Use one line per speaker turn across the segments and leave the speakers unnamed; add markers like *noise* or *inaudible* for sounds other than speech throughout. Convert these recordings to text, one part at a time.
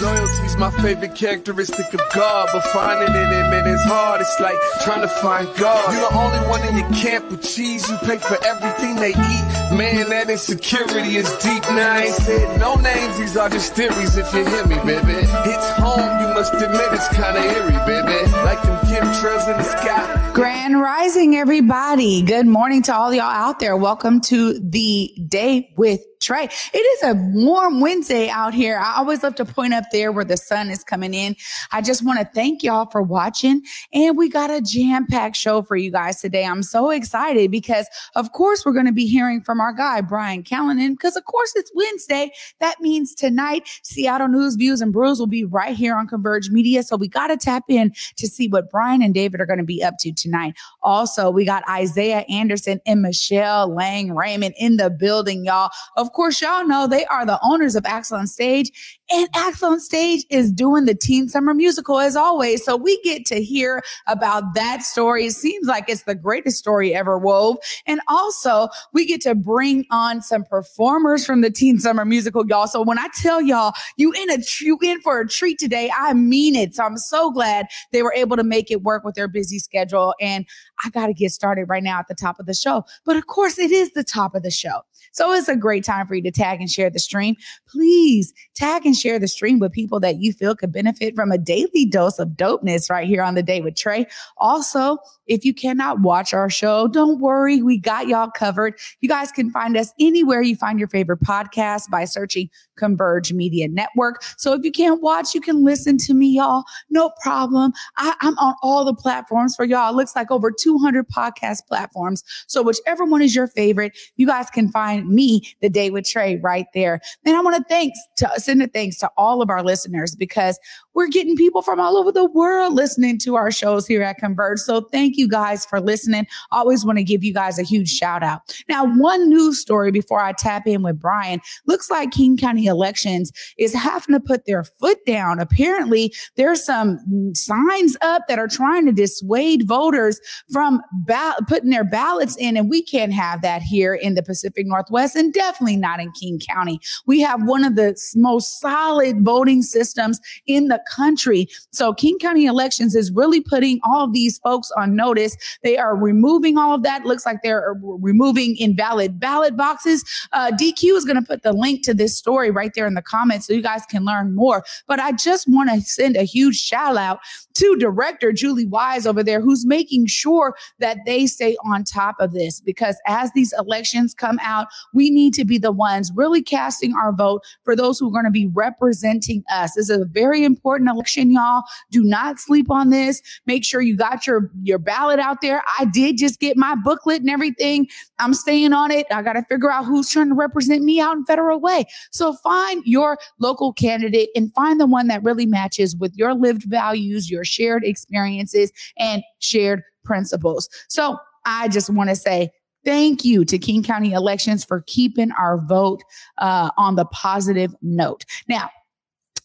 Loyalty's my favorite characteristic of God, but finding it in it is hard. It's like trying to find God. You're the only one in your camp with cheese. You pay for everything they eat. Man, that insecurity is deep. Now I ain't said no names. These are just theories. If you hear me, baby, it's home. You must admit it's kinda eerie, baby. Like them chemtrails in the sky.
Grand Rising, everybody. Good morning to all y'all out there. Welcome to the day with Trey. It is a warm Wednesday out here. I always love to point up there where the sun is coming in. I just want to thank y'all for watching. And we got a jam packed show for you guys today. I'm so excited because, of course, we're going to be hearing from our guy, Brian Callanan, because, of course, it's Wednesday. That means tonight, Seattle News, Views, and Brews will be right here on Converge Media. So we got to tap in to see what Brian and David are going to be up to tonight. Also, we got Isaiah Anderson and Michelle Lang Raymond in the building, y'all. Of course, y'all know they are the owners of Acts on Stage, and Acts on Stage is doing the Teen Summer Musical as always. So we get to hear about that story. It seems like it's the greatest story ever wove. And also, we get to bring on some performers from the Teen Summer Musical, y'all. So when I tell y'all you in a you in for a treat today, I mean it. So I'm so glad they were able to make it work with their busy schedule. And I got to get started right now at the top of the show. But of course, it is the top of the show. So it's a great time for you to tag and share the stream. Please tag and share the stream with people that you feel could benefit from a daily dose of dopeness right here on the day with Trey. Also, if you cannot watch our show, don't worry. We got y'all covered. You guys can find us anywhere you find your favorite podcast by searching Converge Media Network. So if you can't watch, you can listen to me, y'all. No problem. I, am on all the platforms for y'all. It looks like over 200 podcast platforms. So whichever one is your favorite, you guys can find me the day with Trey right there. And I want to thanks to send a thanks to all of our listeners because we're getting people from all over the world listening to our shows here at Converge. So thank you guys for listening. Always want to give you guys a huge shout out. Now, one news story before I tap in with Brian Looks like King County elections is having to put their foot down. Apparently, there's some signs up that are trying to dissuade voters from ba- putting their ballots in, and we can't have that here in the Pacific Northwest, and definitely not in King County. We have one of the most solid voting systems in the country. So King County elections is really putting all of these folks on notice. They are removing all of that. Looks like they're removing invalid ballot boxes. Uh, DQ is going to put the link to this story right there in the comments so you guys can learn more. But I just want to send a huge shout out to director Julie Wise over there, who's making sure that they stay on top of this because as these elections come out, we need to be the ones really casting our vote for those who are going to be representing us. This is a very important election, y'all. Do not sleep on this. Make sure you got your, your ballot out there. I did just get my booklet and everything. I'm staying on it. I got to figure out who's trying to represent me out in federal way. So find your local candidate and find the one that really matches with your lived values, your shared experiences, and shared principles. So I just want to say thank you to King County Elections for keeping our vote uh, on the positive note. Now,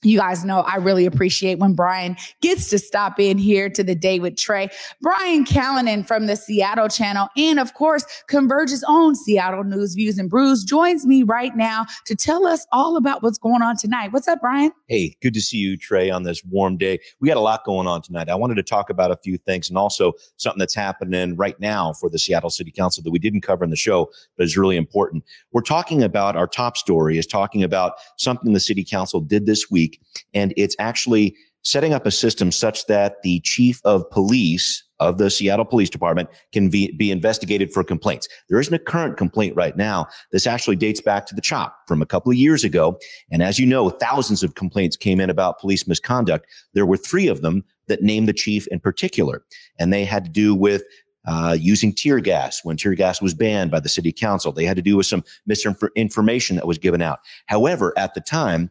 you guys know I really appreciate when Brian gets to stop in here to the day with Trey. Brian Callanan from the Seattle channel and of course Converge's own Seattle News Views and Brews joins me right now to tell us all about what's going on tonight. What's up, Brian?
Hey, good to see you, Trey, on this warm day. We got a lot going on tonight. I wanted to talk about a few things and also something that's happening right now for the Seattle City Council that we didn't cover in the show, but is really important. We're talking about our top story is talking about something the City Council did this week week. And it's actually setting up a system such that the chief of police of the Seattle Police Department can be, be investigated for complaints. There isn't a current complaint right now. This actually dates back to the CHOP from a couple of years ago. And as you know, thousands of complaints came in about police misconduct. There were three of them that named the chief in particular, and they had to do with uh, using tear gas when tear gas was banned by the city council. They had to do with some misinformation that was given out. However, at the time,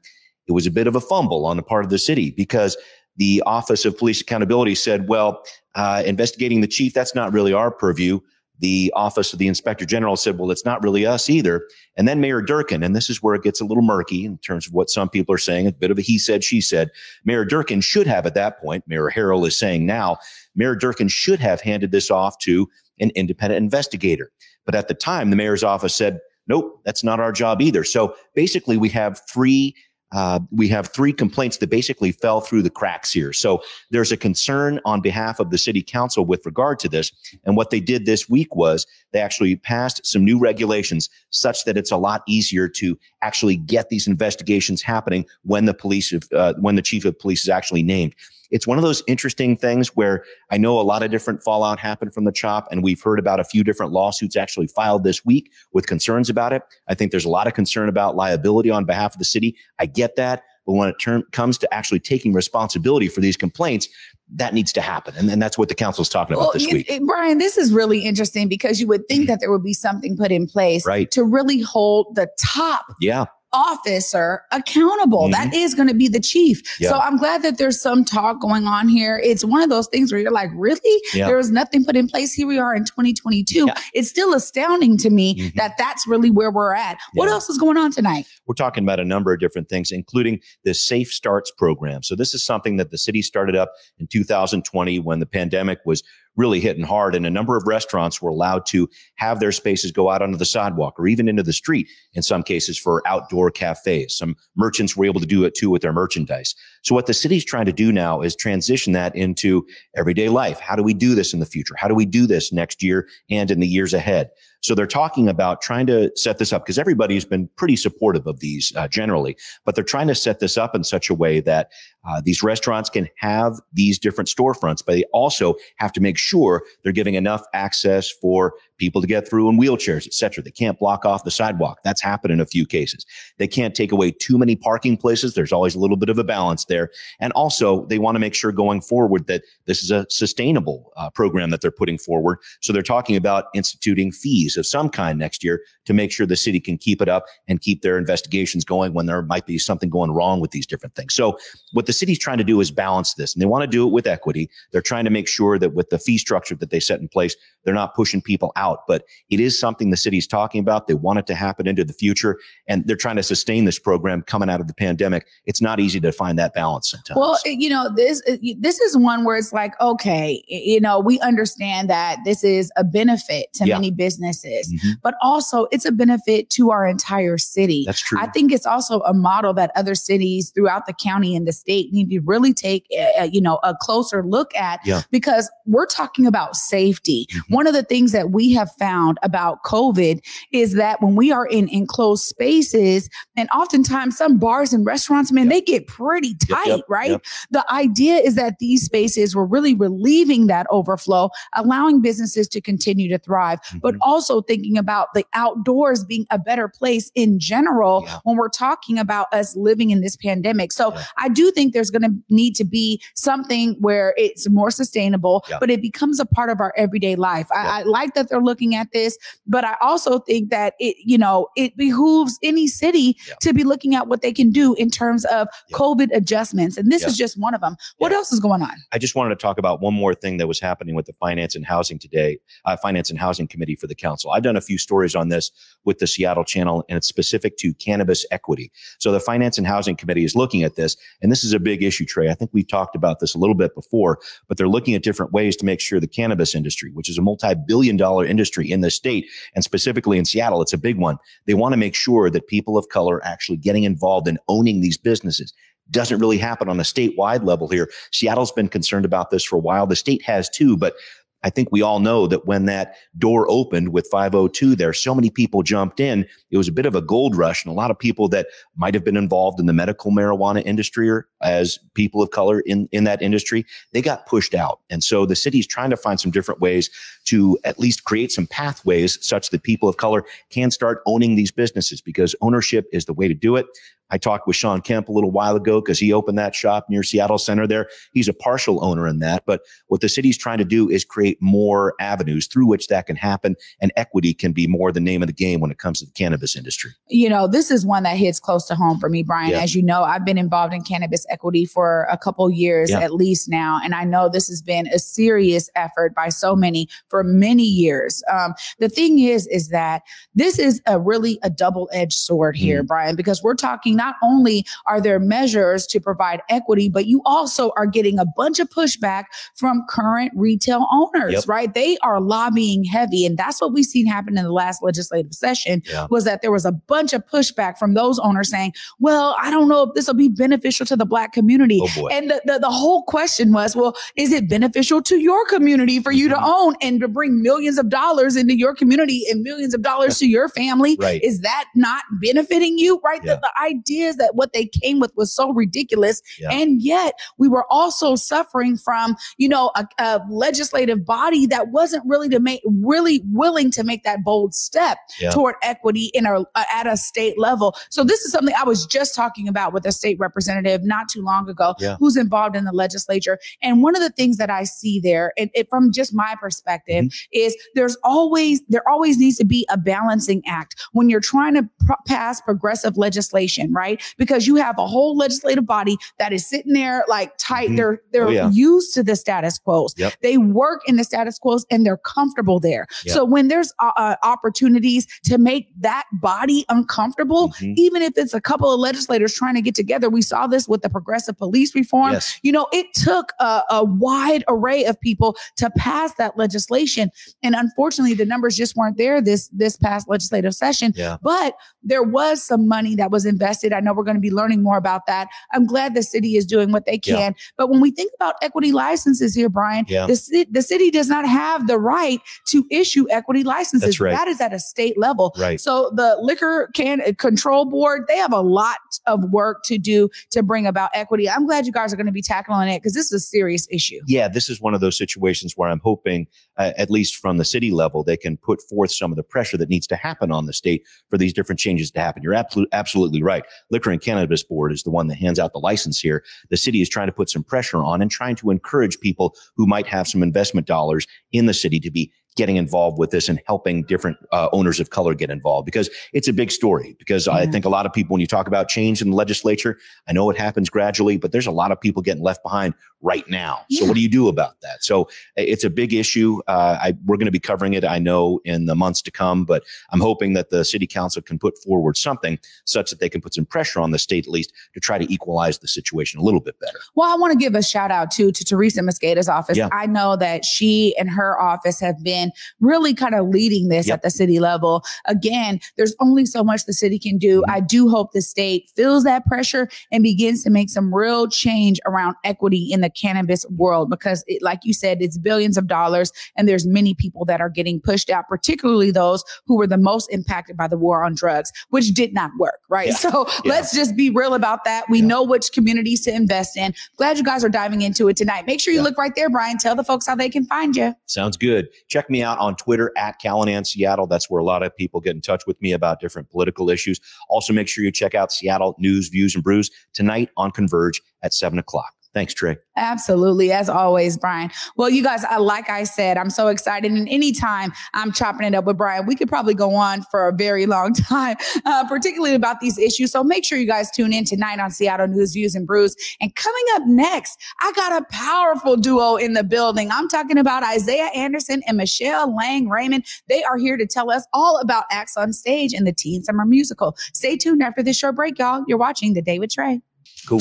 it was a bit of a fumble on the part of the city because the Office of Police Accountability said, well, uh, investigating the chief, that's not really our purview. The Office of the Inspector General said, well, it's not really us either. And then Mayor Durkan, and this is where it gets a little murky in terms of what some people are saying, a bit of a he said, she said. Mayor Durkan should have at that point, Mayor Harrell is saying now, Mayor Durkan should have handed this off to an independent investigator. But at the time, the mayor's office said, nope, that's not our job either. So basically, we have three uh, we have three complaints that basically fell through the cracks here. So there's a concern on behalf of the city council with regard to this. And what they did this week was they actually passed some new regulations such that it's a lot easier to actually get these investigations happening when the police, uh, when the chief of police is actually named it's one of those interesting things where I know a lot of different fallout happened from the chop, and we've heard about a few different lawsuits actually filed this week with concerns about it. I think there's a lot of concern about liability on behalf of the city. I get that. But when it term, comes to actually taking responsibility for these complaints, that needs to happen. And, and that's what the council is talking about well, this week.
Brian, this is really interesting because you would think mm-hmm. that there would be something put in place
right.
to really hold the top
yeah
officer accountable. Mm-hmm. That is going to be the chief. Yeah. So I'm glad that there's some talk going on here. It's one of those things where you're like, really? Yeah. There was nothing put in place. Here we are in 2022. Yeah. It's still astounding to me mm-hmm. that that's really where we're at. What else is going on tonight?
We're talking about a number of different things, including the Safe Starts program. So this is something that the city started up in 2020 when the pandemic was really hitting hard. And a number of restaurants were allowed to have their spaces go out onto the sidewalk or even into the street in some cases for outdoor cafes. Some merchants were able to do it too with their merchandise. So what the city's trying to do now is transition that into everyday life. How do we do this in the future? How do we do this next year and in the years ahead? So they're talking about trying to set this up because everybody's been pretty supportive of these uh, generally, but they're trying to set this up in such a way that uh, these restaurants can have these different storefronts, but they also have to make sure they're giving enough access for people to get through in wheelchairs, et cetera. They can't block off the sidewalk. That's happened in a few cases. They can't take away too many parking places. There's always a little bit of a balance there. And also, they want to make sure going forward that this is a sustainable uh, program that they're putting forward. So they're talking about instituting fees of some kind next year to make sure the city can keep it up and keep their investigations going when there might be something going wrong with these different things. So what the city's trying to do is balance this and they want to do it with equity. They're trying to make sure that with the fee structure that they set in place, they're not pushing people out out, but it is something the city's talking about. They want it to happen into the future, and they're trying to sustain this program coming out of the pandemic. It's not easy to find that balance sometimes.
Well, you know, this this is one where it's like, okay, you know, we understand that this is a benefit to yeah. many businesses, mm-hmm. but also it's a benefit to our entire city.
That's true.
I think it's also a model that other cities throughout the county and the state need to really take, a, you know, a closer look at yeah. because we're talking about safety. Mm-hmm. One of the things that we have have found about COVID is that when we are in enclosed spaces, and oftentimes some bars and restaurants, man, yep. they get pretty tight, yep, yep, right? The idea is that these spaces were really relieving that overflow, allowing businesses to continue to thrive, mm-hmm. but also thinking about the outdoors being a better place in general yeah. when we're talking about us living in this pandemic. So yeah. I do think there's going to need to be something where it's more sustainable, but it becomes a part of our everyday life. I, I like that they're looking looking at this. But I also think that it, you know, it behooves any city yeah. to be looking at what they can do in terms of yeah. COVID adjustments. And this yeah. is just one of them. What else is going on?
I just wanted to talk about one more thing that was happening with the Finance and Housing today, uh, Finance and Housing Committee for the Council. I've done a few stories on this with the Seattle channel, and it's specific to cannabis equity. So the Finance and Housing Committee is looking at this, and this is a big issue, Trey. I think we've talked about this a little bit before, but they're looking at different ways to make sure the cannabis industry, which is a multi billion dollar industry, in the state and specifically in Seattle, it's a big one. They want to make sure that people of color actually getting involved in owning these businesses doesn't really happen on a statewide level here. Seattle's been concerned about this for a while. The state has too, but I think we all know that when that door opened with 502 there, so many people jumped in. It was a bit of a gold rush. And a lot of people that might have been involved in the medical marijuana industry or as people of color in, in that industry, they got pushed out. And so the city is trying to find some different ways to at least create some pathways such that people of color can start owning these businesses because ownership is the way to do it. I talked with Shawn Kemp a little while ago because he opened that shop near Seattle Center there. He's a partial owner in that. But what the city's trying to do is create more avenues through which that can happen. And equity can be more the name of the game when it comes to the cannabis industry?
You know, this is one that hits close to home for me, Brian.
Yeah.
As you know, I've been involved in cannabis equity for a couple years
Yeah.
at least now. And I know this has been a serious effort by so many for many years. Um, the thing is, is that this is a really a double-edged sword
Mm-hmm.
here, Brian, because we're talking not only are there measures to provide equity, but you also are getting a bunch of pushback from current retail owners,
Yep.
right? They are lobbying heavy. And that's what we've seen happen in the last legislative session
Yeah.
was that there was a bunch of pushback from those owners saying, well, I don't know if this will be beneficial to the black community.
Oh.
And the, the, the whole question was, well, is it beneficial to your community for you to
Mhm.
own and to bring millions of dollars into your community and millions of dollars to your family?
Right.
Is that not benefiting you? Right.
Yeah.
The, the ideas that what they came with was so ridiculous.
Yeah.
And yet we were also suffering from, you know, a, a legislative body that wasn't really to make, really willing to make that bold step
Yeah.
toward equity in a, uh, at a state level. So this is something I was just talking about with a state representative not too long ago
Yeah.
who's involved in the legislature. And one of the things that I see there, and it, from just my perspective,
Mm-hmm.
is there's always there always needs to be a balancing act when you're trying to pro- pass progressive legislation, right? Because you have a whole legislative body that is sitting there like tight.
Mhm.
They're they're
Oh, yeah.
used to the status quo.
Yep.
They work in the status quo and they're comfortable there.
Yep.
So when there's uh, uh, opportunities to make that body uncomfortable,
Mhm.
even if it's a couple of legislators trying to get together, we saw this with the progressive police reform.
Yes.
You know, it took a, a wide array of people to pass that legislation, and unfortunately, the numbers just weren't there this this past legislative session.
Yeah.
But there was some money that was invested. I know we're going to be learning more about that. I'm glad the city is doing what they
Yeah.
can. But when we think about equity licenses here, Brian,
Yeah.
the, the city does not have the right to issue equity licenses.
Right.
That is at a state level.
Right.
So the liquor can uh, control board, they have a lot of work to do to bring about equity. I'm glad you guys are going to be tackling it because this is a serious issue.
yeah, this is one of those situations where I'm hoping, uh, at least from the city level, they can put forth some of the pressure that needs to happen on the state for these different changes to happen. You're absolutely absolutely right. Liquor and Cannabis Board is the one that hands out the license here. The city is trying to put some pressure on and trying to encourage people who might have some investment dollars in the city to be getting involved with this and helping different uh, owners of color get involved because it's a big story. Because I think a lot of people, when you talk about change in the legislature, I know it happens gradually, but there's a lot of people getting left behind right now. So what do you do about that? So it's a big issue. Uh, I, we're going to be covering it, I know, in the months to come, but I'm hoping that the city council can put forward something such that they can put some pressure on the state, at least, to try to equalize the situation a little bit better.
Well, I want to give a shout out too to Teresa Mosqueda's office.
Yeah.
I know that she and her office have been really kind of leading this
Yep.
at the city level. Again, there's only so much the city can do.
Mhm.
I do hope the state feels that pressure and begins to make some real change around equity in the cannabis world because it, like you said, it's billions of dollars and there's many people that are getting pushed out, particularly those who were the most impacted by the war on drugs, which did not work, right?
Yeah. *laughs*
So
Yeah.
let's just be real about that. We
Yeah.
know which communities to invest in. Glad you guys are diving into it tonight. Make sure you look right there, Brian. Tell the folks how they can find you.
Sounds good. Check me out on Twitter at Callanan Seattle. That's where a lot of people get in touch with me about different political issues. Also, make sure you check out Seattle News, Views, and Brews tonight on Converge at 7 o'clock. Thanks, Trey.
Absolutely, as always, Brian. Well, you guys, like I said, I'm so excited. And anytime I'm chopping it up with Brian, we could probably go on for a very long *laughs* time, uh, particularly about these issues. So make sure you guys tune in tonight on Seattle News, Views, and Brews. And coming up next, I got a powerful duo in the building. I'm talking about Isaiah Anderson and Michelle Lang Raymond. They are here to tell us all about acts on stage in the Teen Summer Musical. Stay tuned after this short break, y'all. You're watching The Day with Trey.
Cool.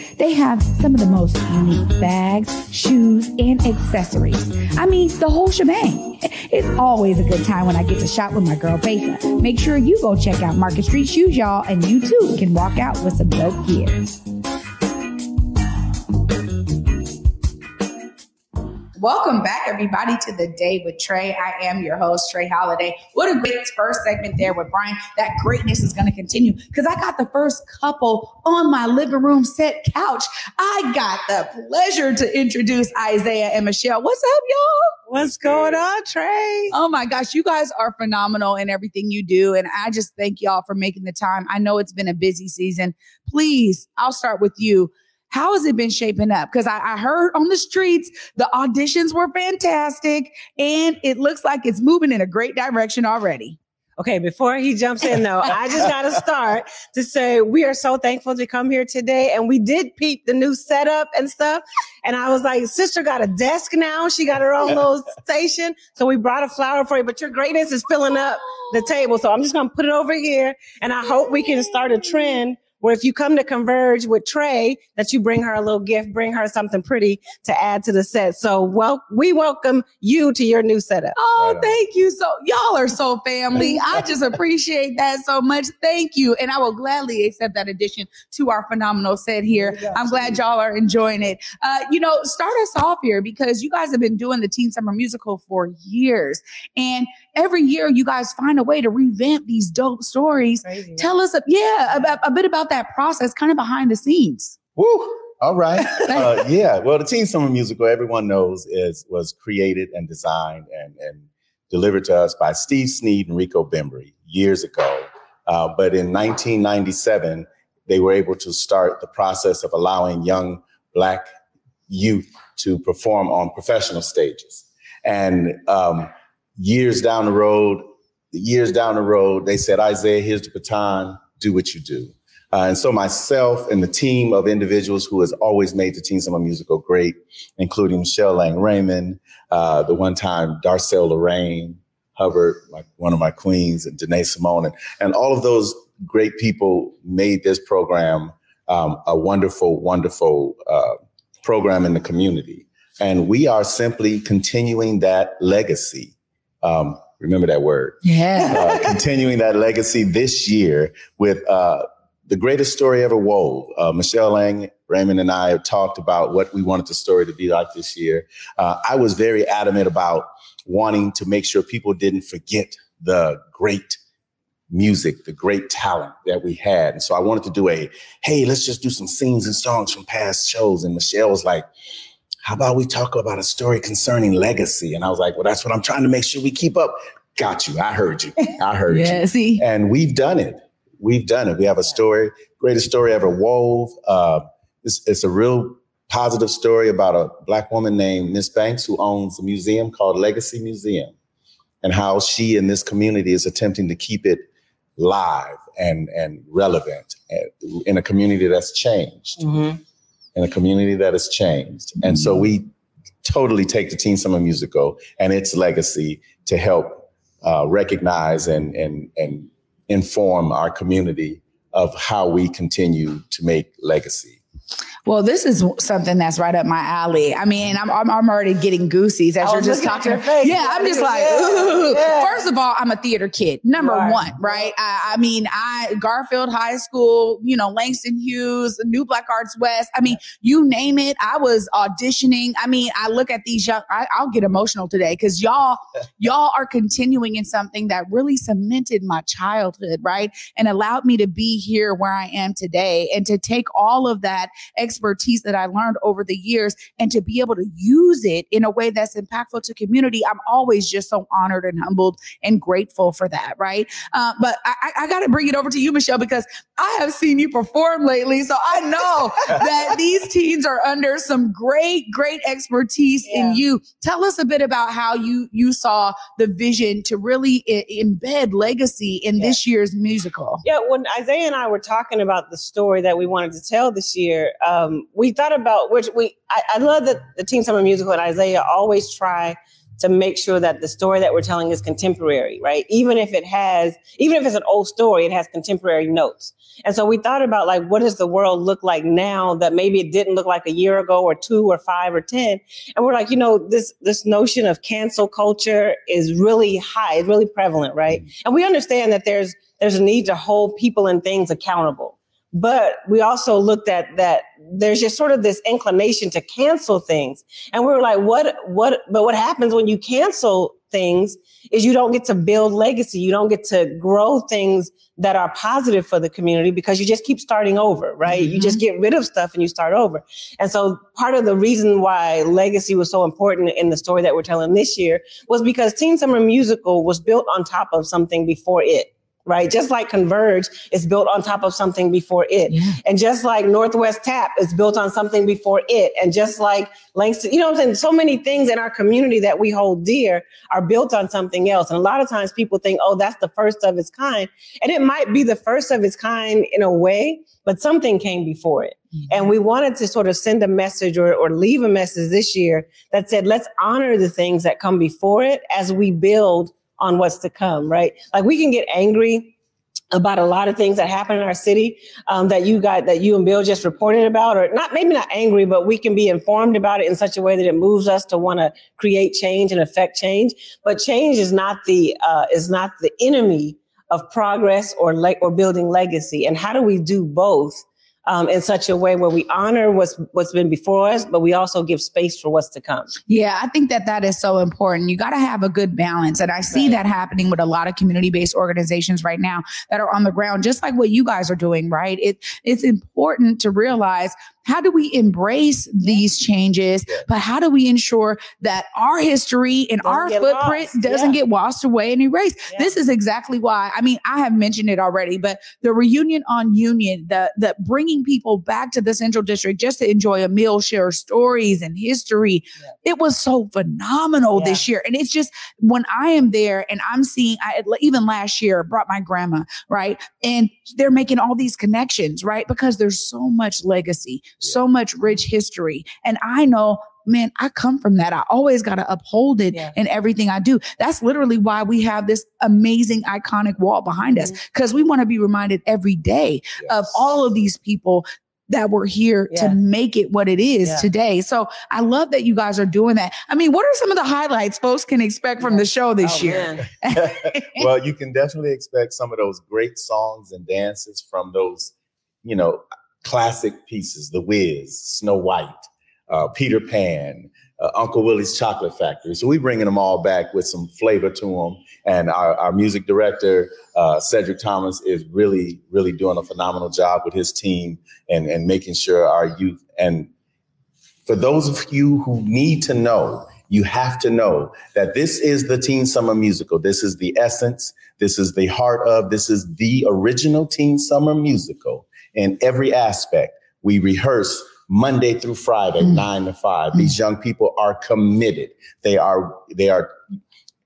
They have some of the most unique bags, shoes, and accessories. I mean, the whole shebang. *laughs* It's always a good time when I get to shop with my girl Besa. Make sure you go check out Market Street Shoes, y'all, and you too can walk out with some dope gear.
Welcome back, everybody, to the day with Trey. I am your host, Trey Holiday. What a great first segment there with Brian. That greatness is going to continue because I got the first couple on my living room set couch. I got the pleasure to introduce Isaiah and Michelle. What's up, y'all?
What's going on, Trey?
Oh my gosh, you guys are phenomenal in everything you do. And I just thank y'all for making the time. I know it's been a busy season. Please, I'll start with you. How has it been shaping up? Because I, I, heard on the streets the auditions were fantastic and it looks like it's moving in a great direction already.
Okay, before he jumps in though, I just got to *laughs* start to say we are so thankful to come here today. And we did peep the new setup and stuff. And I was like, sister got a desk now. She got her own little station. So we brought a flower for you, but your greatness is filling up the table. So I'm just going to put it over here. And I hope we can start a trend where if you come to converge with Trey, that you bring her a little gift, bring her something pretty to add to the set. So well, we welcome you to your new setup.
Oh, right thank you. So y'all are so family. I just appreciate that so much. Thank you. And I will gladly accept that addition to our phenomenal set here. I'm glad y'all are enjoying it. Uh, you know, start us off here because you guys have been doing the Teen Summer Musical for years. And every year you guys find a way to revamp these dope stories. Crazy. Tell us, a, yeah, about, a bit about that process, kind of behind the scenes.
Woo! All right. *laughs* Uh, yeah. Well, the Teen Summer Musical, everyone knows, is was created and designed and, and delivered to us by Steve Sneed and Rico Bembry years ago. Uh, but in 1997, they were able to start the process of allowing young Black youth to perform on professional stages. And um, years down the road, years down the road, they said, Isaiah, here's the baton, do what you do. Uh, and so myself and the team of individuals who has always made the Teen Summer Musical great, including Michelle Lang Raymond, uh, the one time Darcel Lorraine, Hubbard, my, one of my queens, and Danae Simone, and, and all of those great people made this program um, a wonderful, wonderful uh, program in the community. And we are simply continuing that legacy. Um, remember that word.
Yeah.
Uh, *laughs* continuing that legacy this year with uh, the greatest story ever wove. Uh, Michelle Lang, Raymond, and I have talked about what we wanted the story to be like this year. Uh, I was very adamant about wanting to make sure people didn't forget the great music, the great talent that we had. And so I wanted to do a, hey, let's just do some scenes and songs from past shows. And Michelle was like, how about we talk about a story concerning legacy? And I was like, well, that's what I'm trying to make sure we keep up. Got you. I heard you. I heard yeah, you. *laughs* See? And we've done it we've done it. We have a story, greatest story ever wove. Uh, it's, it's a real positive story about a black woman named Miss Banks who owns a museum called Legacy Museum and how she in this community is attempting to keep it live and, and relevant in a community that's changed, mm-hmm. In a community that has changed. And so we totally take the Teen Summer Musical and its legacy to help uh, recognize and, and, and inform our community of how we continue to make legacy.
Well, this is something that's right up my alley. I mean, I'm, I'm, I'm already getting goosies as you're just talking. Yeah, I'm just like, yeah, yeah. first of all, I'm a theater kid, number right. one, right? I, I, mean, I Garfield High School, you know, Langston Hughes, New Black Arts West. I mean, you name it. I was auditioning. I mean, I look at these young. I, I'll get emotional today because y'all, *laughs* y'all are continuing in something that really cemented my childhood, right, and allowed me to be here where I am today, and to take all of that expertise that I learned over the years and to be able to use it in a way that's impactful to community. I'm always just so honored and humbled and grateful for that. Right. Uh, but I, I got to bring it over to you, Michelle, because I have seen you perform lately. So I know *laughs* that these teens are under some great, great expertise yeah. in you. Tell us a bit about how you, you saw the vision to really I- embed legacy in yeah. this year's musical.
Yeah. When Isaiah and I were talking about the story that we wanted to tell this year, um, we thought about which we I, I love that the Teen Summer Musical and Isaiah always try to make sure that the story that we're telling is contemporary, right? Even if it has, even if it's an old story, it has contemporary notes. And so we thought about like, what does the world look like now that maybe it didn't look like a year ago or two or five or 10? And we're like, you know, this, this notion of cancel culture is really high, it's really prevalent, right? And we understand that there's, there's a need to hold people and things accountable. But we also looked at that there's just sort of this inclination to cancel things. And we were like, what, what, but what happens when you cancel things is you don't get to build legacy. You don't get to grow things that are positive for the community because you just keep starting over, right? Mm-hmm. You just mm-hmm. get rid of stuff and you start over. And so part of the reason why legacy was so important in the story that we're telling this year was because Teen Summer Musical was built on top of something before it right? Just like Converge is built on top of something before it. Yeah. And just like Northwest Tap is built on something before it. And just like Langston, you know what I'm saying? So many things in our community that we hold dear are built on something else. And a lot of times people think, oh, that's the first of its kind. And it might be the first of its kind in a way, but something came before it. Mm-hmm. And we wanted to sort of send a message or, or leave a message this year that said, let's honor the things that come before it as we build on what's to come, right? Like we can get angry about a lot of things that happen in our city um, that you got that you and Bill just reported about, or not maybe not angry, but we can be informed about it in such a way that it moves us to want to create change and affect change. But change is not the uh, is not the enemy of progress or le- or building legacy. And how do we do both? Um, in such a way where we honor what's what's been before us, but we also give space for what's to come.
Yeah, I think that that is so important. You got to have a good balance, and I see right. that happening with a lot of community-based organizations right now that are on the ground, just like what you guys are doing. Right? It it's important to realize how do we embrace these changes but how do we ensure that our history and doesn't our footprint lost. doesn't yeah. get washed away and erased yeah. this is exactly why i mean i have mentioned it already but the reunion on union the the bringing people back to the central district just to enjoy a meal share stories and history yeah. it was so phenomenal this year and it's just when i am there and i'm seeing I, even last year brought my grandma right and they're making all these connections right because there's so much legacy so much rich history. And I know man, I come from that. I always got to uphold it yeah. in everything I do. That's literally why we have this amazing, iconic wall behind mm-hmm. us because we want to be reminded every day yes. of all of these people that were here yeah. to make it what it is yeah. today. So I love that you guys are doing that. I mean, what are some of the highlights folks can expect from the show this oh, year? *laughs* *laughs*
well, you can definitely expect some of those great songs and dances from those, you know, classic pieces, The Wiz, Snow White, uh, Peter Pan, uh, Uncle Willie's Chocolate Factory. So we're bringing them all back with some flavor to them. And our, our music director, uh, Cedric Thomas, is really, really doing a phenomenal job with his team and, and making sure our youth. And for those of you who need to know, you have to know that this is the Teen Summer Musical. This is the essence. This is the heart of, this is the original Teen Summer Musical in every aspect. We rehearse Monday through Friday, mm. nine to five. Mm. These young people are committed. They are, they are,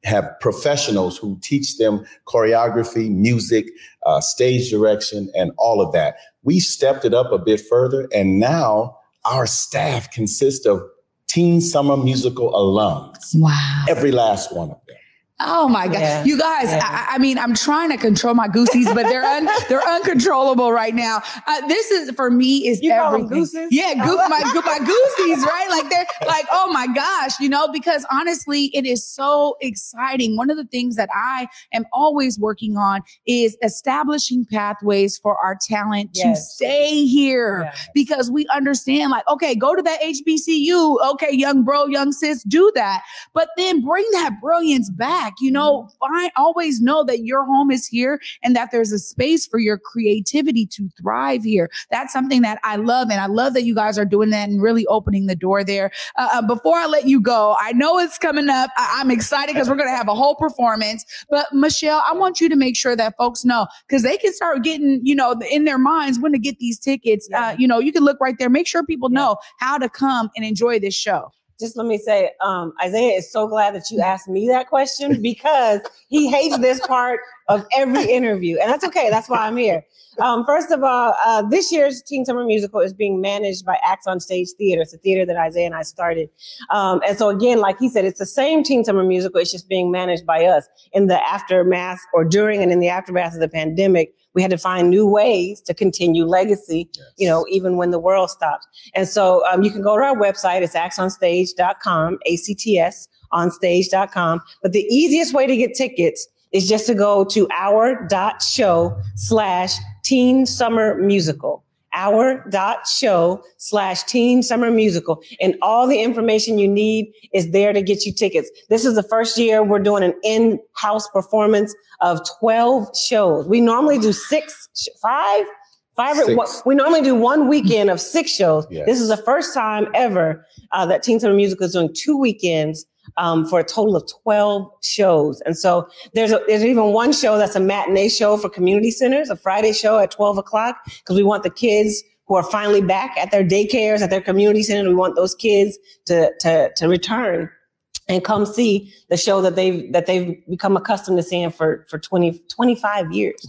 have professionals who teach them choreography, music, uh, stage direction, and all of that. We stepped it up a bit further, and now our staff consists of teen summer musical alums.
Wow.
Every last one of them.
Oh my god, yeah. you guys! Yeah. I, I, mean, I'm trying to control my goosies, but they're un, *laughs* they're uncontrollable right now. Uh, this is for me is
you
everything. Yeah, go- my my goosies, right? Like they're like, oh my gosh, you know, because honestly, it is so exciting. One of the things that I am always working on is establishing pathways for our talent yes. to stay here yeah. because we understand, like, okay, go to that HBCU, okay, young bro, young sis, do that, but then bring that brilliance back back. You know, find always know that your home is here and that there's a space for your creativity to thrive here. That's something that I love. And I love that you guys are doing that and really opening the door there. Uh, uh before I let you go, I know it's coming up. I- I'm excited because we're going to have a whole performance. But Michelle, I want you to make sure that folks know because they can start getting, you know, in their minds when to get these tickets. Yeah. Uh, you know, you can look right there. Make sure people yeah. know how to come and enjoy this show
just let me say, um, Isaiah is so glad that you asked me that question because he hates this part of every *laughs* interview. And that's okay. That's why I'm here. Um, first of all, uh, this year's Teen Summer Musical is being managed by Acts on Stage Theater. It's a theater that Isaiah and I started. Um, and so again, like he said, it's the same Teen Summer Musical. It's just being managed by us in the aftermath or during and in the aftermath of the pandemic. We had to find new ways to continue legacy, yes. you know, even when the world stopped. And so um, you can go to our website. It's actsonstage.com, A-C-T-S onstage.com. But the easiest way to get tickets is just to go to our dot show slash teen summer musical. our dot show slash teen summer musical. And all the information you need is there to get you tickets. This is the first year we're doing an in-house performance of 12 shows. We normally do six five? Five we normally do one weekend of six shows.
Yes.
this is the first time ever uh, that teen summer musical is doing two weekends um, for a total of 12 shows. And so there's a, there's even one show that's a matinee show for community centers, a Friday show at 12 o'clock, because we want the kids who are finally back at their daycares, at their community center. We want those kids to, to, to return and come see the show that they've, that they've become accustomed to seeing for, for 20, 25 years.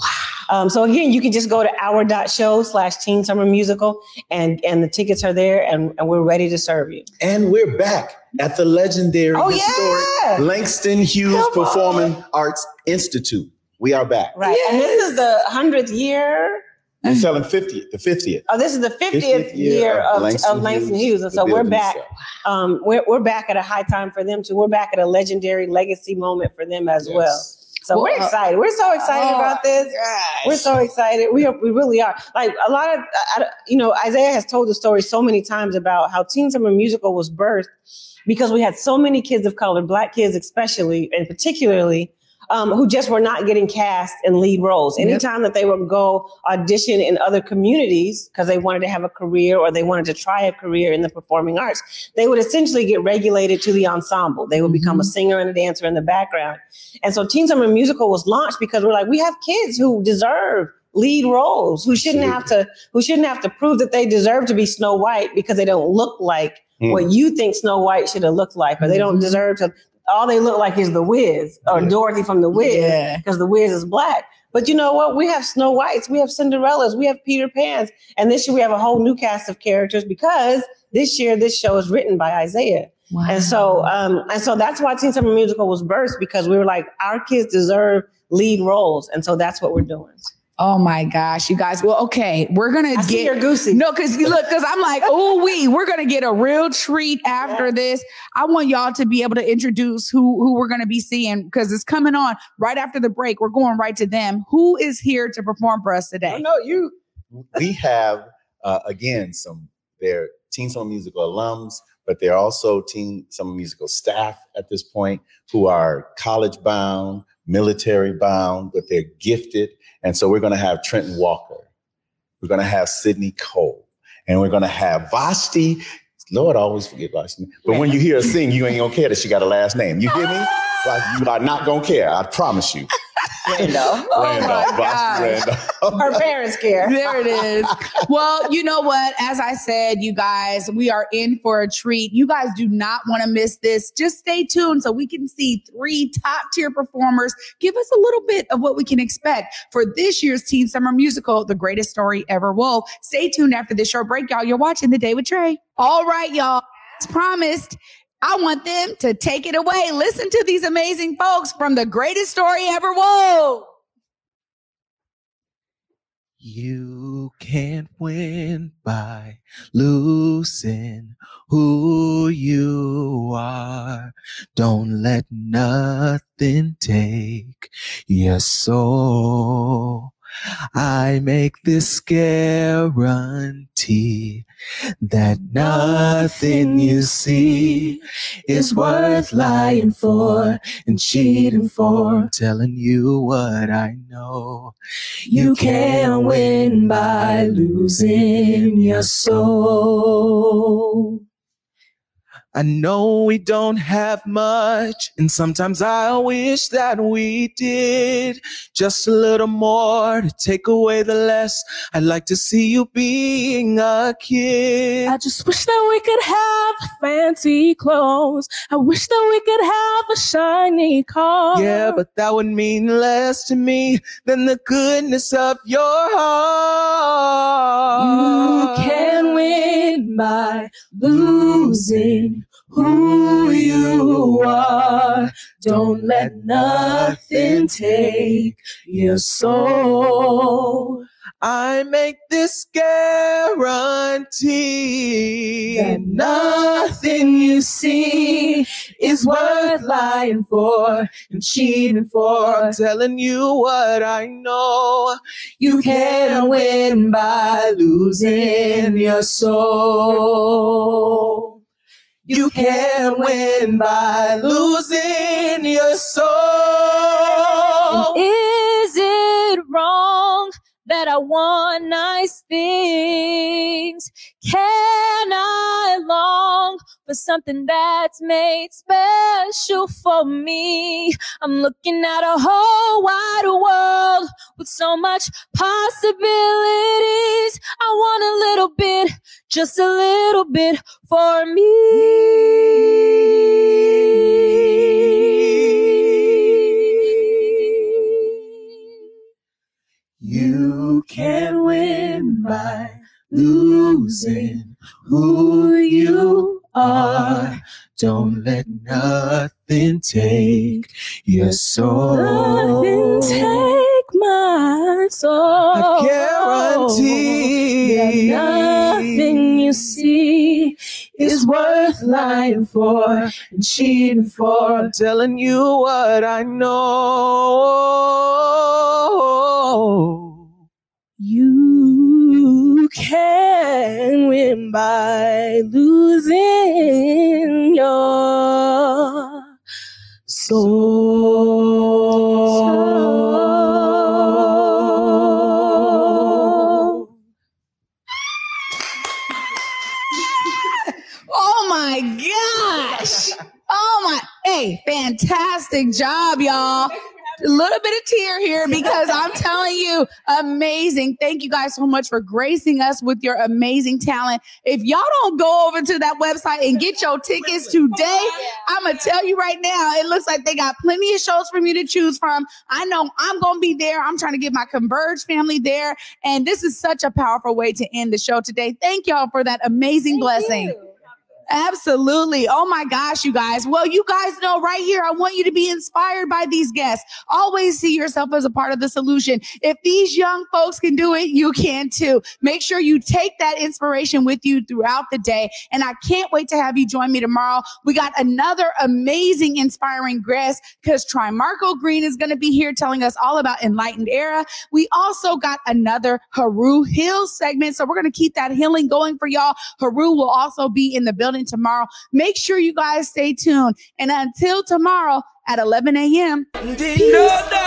Um, so again, you can just go to our dot show slash teen summer musical and, and the tickets are there and, and we're ready to serve you.
And we're back at the legendary
Oh,
historic
yeah.
Langston Hughes
Come on.
Performing Arts Institute. We are back.
Right. And this is the hundredth year.
We're selling 50th, the 50th.
Oh, this is the 50th, year, of, of Langston, Hughes. And so we're back. Um, we're, we're back at a high time for them too. We're back at a legendary legacy moment for them as well. So we're
uh,
excited. We're so excited
oh
about this. We're so excited. We are, we really are. Like a lot of, I- I- you know, Isaiah has told the story so many times about how Teen Summer Musical was birthed because we had so many kids of color, black kids especially, and particularly, um, who just were not getting cast in lead roles.
Yep.
Anytime that they would go audition in other communities because they wanted to have a career or they wanted to try a career in the performing arts, they would essentially get regulated to the ensemble. They would become a singer and a dancer in the background. And so Teen Summer Musical was launched because we're like, we have kids who deserve lead roles, who shouldn't have to, who shouldn't have to prove that they deserve to be Snow White because they don't look like
Mm.
what you think Snow White should have looked like, or they don't
Mhm.
deserve to. All they look like is the Wiz or
Yeah.
Dorothy from the Wiz
Yeah.
because the Wiz is black. But you know what? We have Snow Whites, we have Cinderellas, we have Peter Pans, and this year we have a whole new cast of characters because this year this show is written by Isaiah.
Wow.
And so, um, and so that's why Teen Summer Musical was birthed because we were like, our kids deserve lead roles, and so that's what we're doing.
Oh my gosh, you guys. Well, okay, we're gonna
I
get
your goosey.
No, because you look, because I'm like, oh, we, we're gonna get a real treat after
Yeah.
this. I want y'all to be able to introduce who who we're gonna be seeing because it's coming on right after the break. We're going right to them. Who is here to perform for us today?
no, you.
we have uh, again some they're teen summer musical alums but they're also teen summer musical staff at this point who are college bound military bound but they're gifted and so we're going to have trenton walker. We're going to have sydney cole. And we're going to have vashti. Lord I always forget vashti. But when you hear her sing you ain't going to care that she got a last name. You hear me? *laughs* Like, you are not going to care i promise you
Randolph. *laughs*
Oh
Randolph,
my
Vashti
gosh.
Randolph. *laughs*
Her parents care.
There it is. Well, you know what? As I said, you guys, we are in for a treat. You guys do not want to miss this. Just stay tuned so we can see three top tier performers. Give us a little bit of what we can expect for this year's Teen Summer Musical, The Greatest Story Ever Wove. Stay tuned after this short break, y'all. You're watching The Day with Trey. All right, y'all. As promised, I want them to take it away. Listen to these amazing folks from The Greatest Story Ever Wove.
You can't win by losing who you are. Don't let nothing take your soul. I make this guarantee that nothing you see is worth lying for and cheating for. I'm telling you what I know. You can't win by losing your soul. I know we don't have much, and sometimes I wish that we did just a little more to take away the less. I'd like to see you being a kid.
I just wish that we could have fancy clothes. I wish that we could have a shiny car.
Yeah, but that would mean less to me than the goodness of your heart.
you can win by losing who you are. Don't let nothing take your soul.
I make this guarantee that nothing you see is worth lying for and cheating for. I'm telling you what I know. You can't win by losing your soul. You can't win by losing your soul.
Is it wrong that I want nice things? Can I long for something that's made special for me? I'm looking at a whole wide world with so much possibilities. I want a little bit, just a little bit for me.
You can win by losing who you are. Don't let nothing take your soul.
Nothing take my soul.
I guarantee
that nothing you see
is worth lying for and cheating for. I'm telling you what I know.
You can win by losing your soul.
Oh my gosh. Oh my, hey, fantastic job, y'all. A little bit of tear here because I'm *laughs* telling you, amazing. Thank you guys so much for gracing us with your amazing talent. If y'all don't go over to that website and get your tickets today, I'm going to tell you right now, it looks like they got plenty of shows for me to choose from. I know I'm going to be there. I'm trying to get my Converge family there. And this is such a powerful way to end the show today. Thank y'all for that amazing blessing. Absolutely. Oh my gosh, you guys. Well, you guys know right here, I want you to be inspired by these guests. Always see yourself as a part of the solution. If these young folks can do it, you can too. Make sure you take that inspiration with you throughout the day. And I can't wait to have you join me tomorrow. We got another amazing, inspiring guest because Trimarco Green is going to be here telling us all about Enlightened Era. We also got another Haru Hill segment. So we're going to keep that healing going for y'all. Haru will also be in the building tomorrow. Make sure you guys stay tuned. And until tomorrow at 11 a.m.
ndinoda